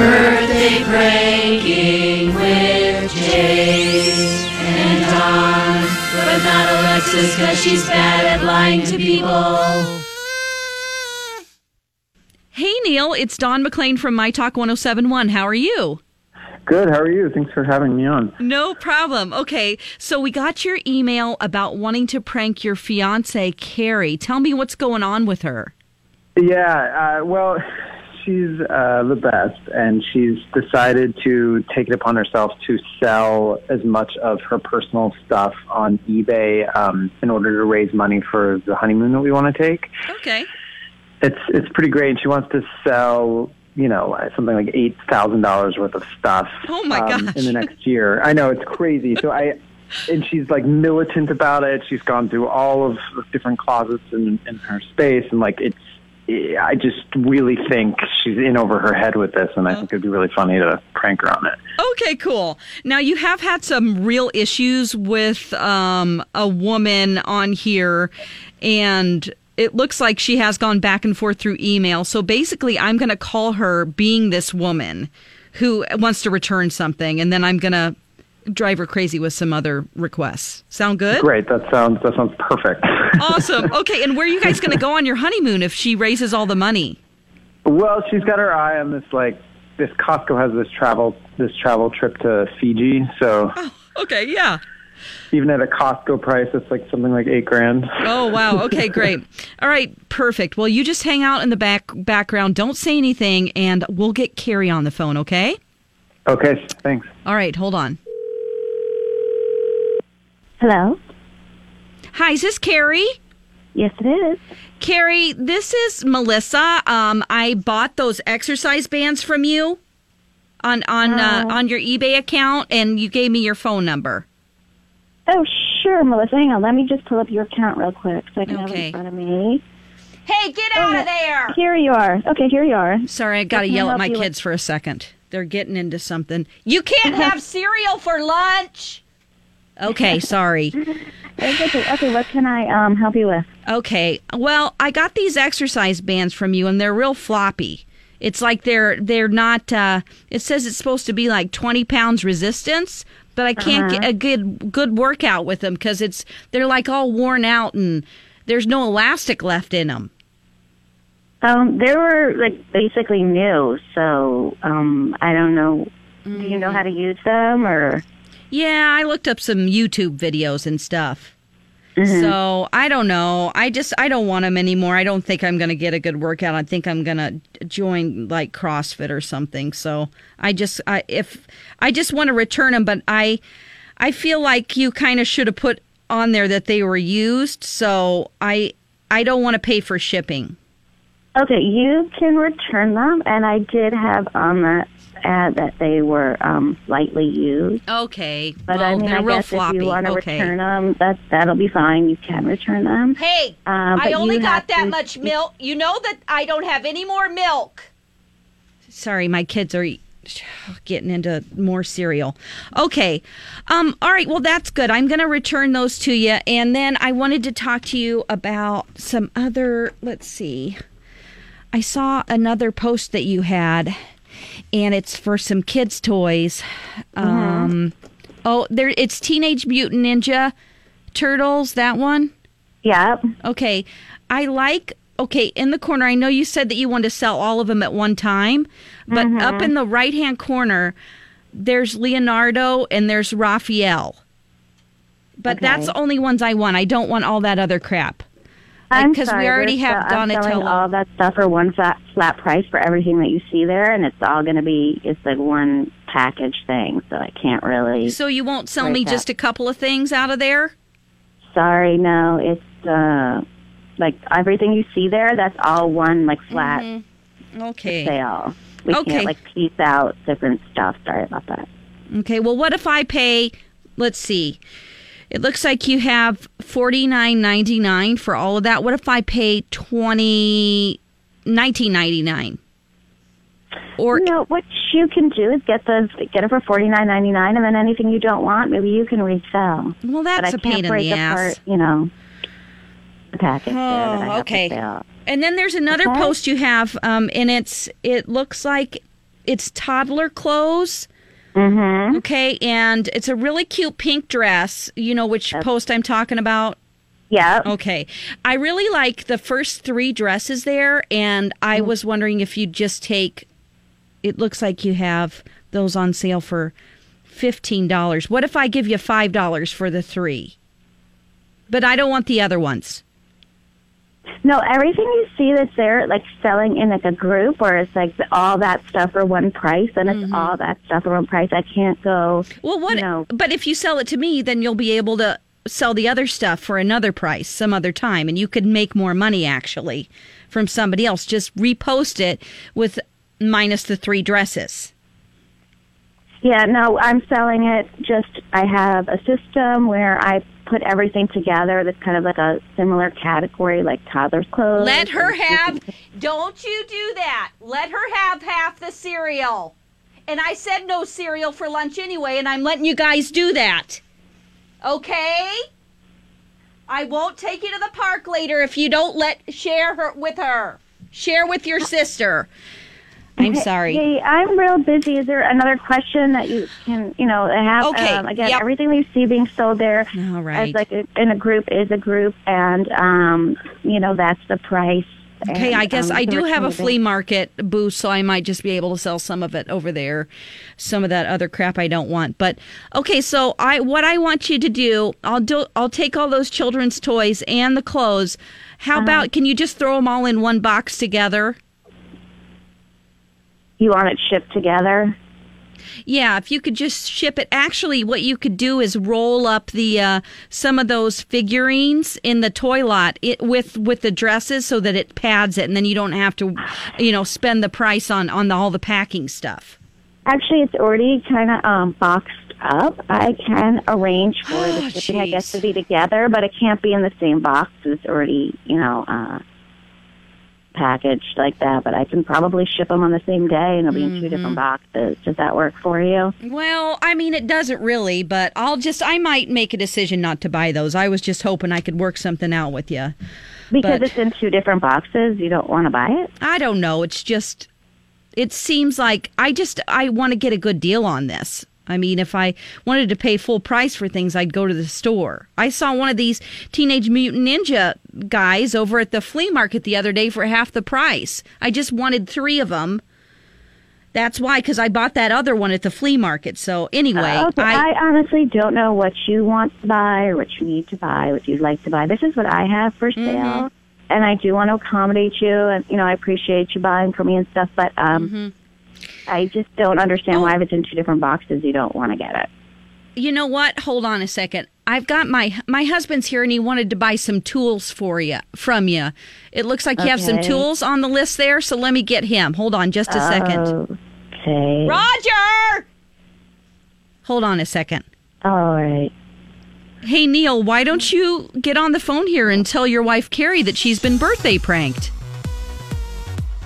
Birthday pranking with Jay and Dawn, but not Alexis because she's bad at lying to people. Hey, Neil, it's Dawn McLean from My Talk 1071. How are you? Good. How are you? Thanks for having me on. No problem. Okay, so we got your email about wanting to prank your fiance, Carrie. Tell me what's going on with her. Yeah. Uh, well, she's uh, the best, and she's decided to take it upon herself to sell as much of her personal stuff on eBay um, in order to raise money for the honeymoon that we want to take. Okay. It's it's pretty great. She wants to sell, you know, something like eight thousand dollars worth of stuff. Oh, my um, gosh. In the next year, I know it's crazy. So I. And she's like militant about it. She's gone through all of the different closets in, in her space, and like it's I just really think she's in over her head with this, and I think it'd be really funny to prank her on it. Okay, cool. Now you have had some real issues with um, a woman on here, and it looks like she has gone back and forth through email. So basically, I'm going to call her being this woman who wants to return something, and then I'm going to drive her crazy with some other requests. Sound good? Great, that sounds that sounds perfect. Awesome. Okay, and where are you guys going to go on your honeymoon if she raises all the money? well, she's got her eye on this like this Costco has this travel this travel trip to Fiji, so oh, Okay, yeah. even at a Costco price, it's like something like eight grand. Oh wow. Okay, great. All right, perfect. Well, you just hang out in the back background. Don't say anything, and we'll get Carrie on the phone. Okay. Okay, thanks. All right. Hold on. Hello. Hi, is this Carrie? Yes, it is. Carrie, this is Melissa. Um, I bought those exercise bands from you on on uh, on your eBay account, and you gave me your phone number. Oh, sure, Melissa. Hang on. Let me just pull up your account real quick so I can have it in front of me. Hey, get out of there! Here you are. Okay, here you are. Sorry, I got to What can I yell at my you with? kids for a second. They're getting into something. You can't have cereal for lunch. Okay, sorry. Okay. Okay, what can I um help you with? Okay. Well, I got these exercise bands from you and they're real floppy. It's like they're they're not uh it says it's supposed to be like 20 pounds resistance, but I can't get a good good workout with them cuz it's they're like all worn out and there's no elastic left in them. Um, they were like basically new, so um, I don't know. Do you know how to use them or? Yeah, I looked up some YouTube videos and stuff. Mm-hmm. So I don't know. I just I don't want them anymore. I don't think I'm going to get a good workout. I think I'm going to join like CrossFit or something. So I just I if I just want to return them, but I I feel like you kind of should have put on there that they were used. So I I don't want to pay for shipping. Okay, you can return them, and I did have um, on the ad that they were um lightly used. Okay, But well, I mean, I guess floppy. if you want to okay. return them, that that'll be fine. You can return them. Hey, Um, I only got that to- much milk. You know that I don't have any more milk. Sorry, my kids are getting into more cereal. Okay. Um all right, well that's good. I'm going to return those to you and then I wanted to talk to you about some other, let's see. I saw another post that you had and it's for some kids toys. Um oh, there it's Teenage Mutant Ninja Turtles, that one? Yep. Okay. I like okay, in the corner, I know you said that you wanted to sell all of them at one time, but up in the right hand corner, there's Leonardo, and there's Raphael. But Okay. that's the only ones I want. I don't want all that other crap. Because sorry, we already have sell- I'm selling all that stuff for one flat, flat price for everything that you see there, and it's all going to be it's like one package thing. So I can't really. So you won't sell me that- just a couple of things out of there? Sorry, no, it's uh like everything you see there. That's all one like flat Mm-hmm. Okay. sale. We Okay. can't like piece out different stuff. Sorry about that. Okay. Well, what if I pay? Let's see. It looks like you have forty nine ninety nine for all of that. What if I pay twenty nineteen ninety nine? Or you know what you can do is get the get it for forty nine ninety nine, and then anything you don't want, maybe you can resell. well, but that's I a can't pain in break the apart, ass. you know, the package. there that I Oh, okay. And then there's another Okay. post you have, um, and it's it looks like it's toddler clothes. Mm-hmm. Okay, and it's a really cute pink dress. You know which post I'm talking about? Yeah. Okay. I really like the first three dresses there, and I was wondering if you'd just take. It looks like you have those on sale for fifteen dollars. What if I give you five dollars for the three? But I don't want the other ones. No, everything you see that's there, like selling in like a group, or it's like all that stuff for one price, and it's mm-hmm. all that stuff for one price. I can't go. Well, what? No. But if you sell it to me, then you'll be able to sell the other stuff for another price some other time, and you could make more money actually from somebody else. Just repost it with minus the three dresses. Yeah, no, I'm selling it. Just I have a system where I put everything together. That's kind of like a similar category, like toddler's clothes. Let her have. Don't you do that. Let her have half the cereal. And I said no cereal for lunch anyway, and I'm letting you guys do that. Okay? I won't take you to the park later if you don't let share her with her. Share with your sister. I'm sorry. Hey, I'm real busy. Is there another question that you can, you know, have? Okay, Um, again, yep. everything we see being sold there All right. as like a, in a group is a group, and um, you know that's the price. Okay, And, I guess um, I do have a flea market booth, so I might just be able to sell some of it over there. Some of that other crap I don't want. But okay, so I what I want you to do, I'll do I'll take all those children's toys and the clothes. How Uh-huh. about can you just throw them all in one box together? You want it shipped together? Yeah, if you could just ship it. Actually, what you could do is roll up the uh, some of those figurines in the toy lot it, with with the dresses so that it pads it, and then you don't have to, you know, spend the price on on the, all the packing stuff. Actually, it's already kind of um, boxed up. I can arrange for Oh, the shipping, I guess, to be together, but it can't be in the same box. It's already, you know, uh, packaged like that. But I can probably ship them on the same day, and it'll be in two Mm-hmm. different boxes. Does that work for you? Well, I mean, it doesn't really, but I'll just, I might make a decision not to buy those. I was just hoping I could work something out with you. Because But- it's in two different boxes, you don't want to buy it. I don't know. It's just, it seems like I just, I want to get a good deal on this. I mean, if I wanted to pay full price for things, I'd go to the store. I saw one of these Teenage Mutant Ninja guys over at the flea market the other day for half the price. I just wanted three of them. That's why, because I bought that other one at the flea market. So anyway, Okay, I, honestly don't know what you want to buy or what you need to buy, what you'd like to buy. This is what I have for Mm-hmm. sale, and I do want to accommodate you, and you know I appreciate you buying for me and stuff, but um, Mm-hmm. I just don't understand Oh. why if it's in two different boxes you don't want to get it. you know what? Hold on a second. I've got my my husband's here and he wanted to buy some tools for you from you. It looks like you have some tools on the list there, so let me get him. Hold on just a second. Okay. Roger. Hold on a second. All right. Hey Neil, why don't you get on the phone here and tell your wife Carrie that she's been birthday pranked?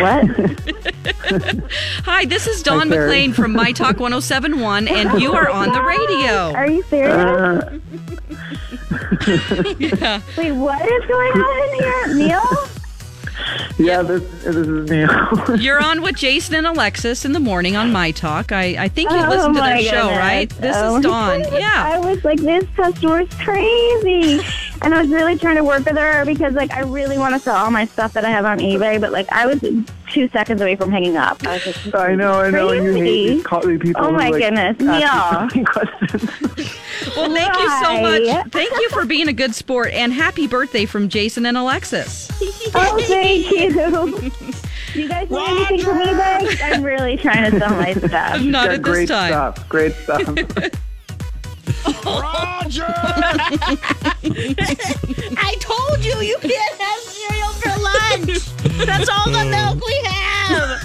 What? Hi, this is Dawn Carrie. McLean from My Talk 1071 and you are on the radio. Are you serious? Uh, Yeah. Wait, what is going on in here, Neil? Yeah, this this is Neil. You're on with Jason and Alexis in the morning on My Talk. I, I think you Oh, listened to oh their my show, right? This Oh, is Dawn. Yeah. I was like, this customer's crazy. and I was really trying to work with her because like I really want to sell all my stuff that I have on eBay, but like I was two seconds away from hanging up. I was like, I know, I know, and you hate Crazy. these people. Oh who, my like, goodness, ask yeah. questions. Well, thank you so much. Thank you for being a good sport, and happy birthday from Jason and Alexis. Oh, thank you. You guys want anything from eBay? I'm really trying to sell my stuff. Not Got at this time. stuff. Great stuff. Roger! I told you you can't have cereal for lunch. That's all the milk we have.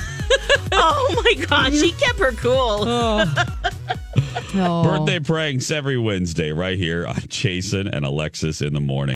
Oh my gosh, she kept her cool. Oh. Birthday pranks every Wednesday right here on Jason and Alexis in the morning.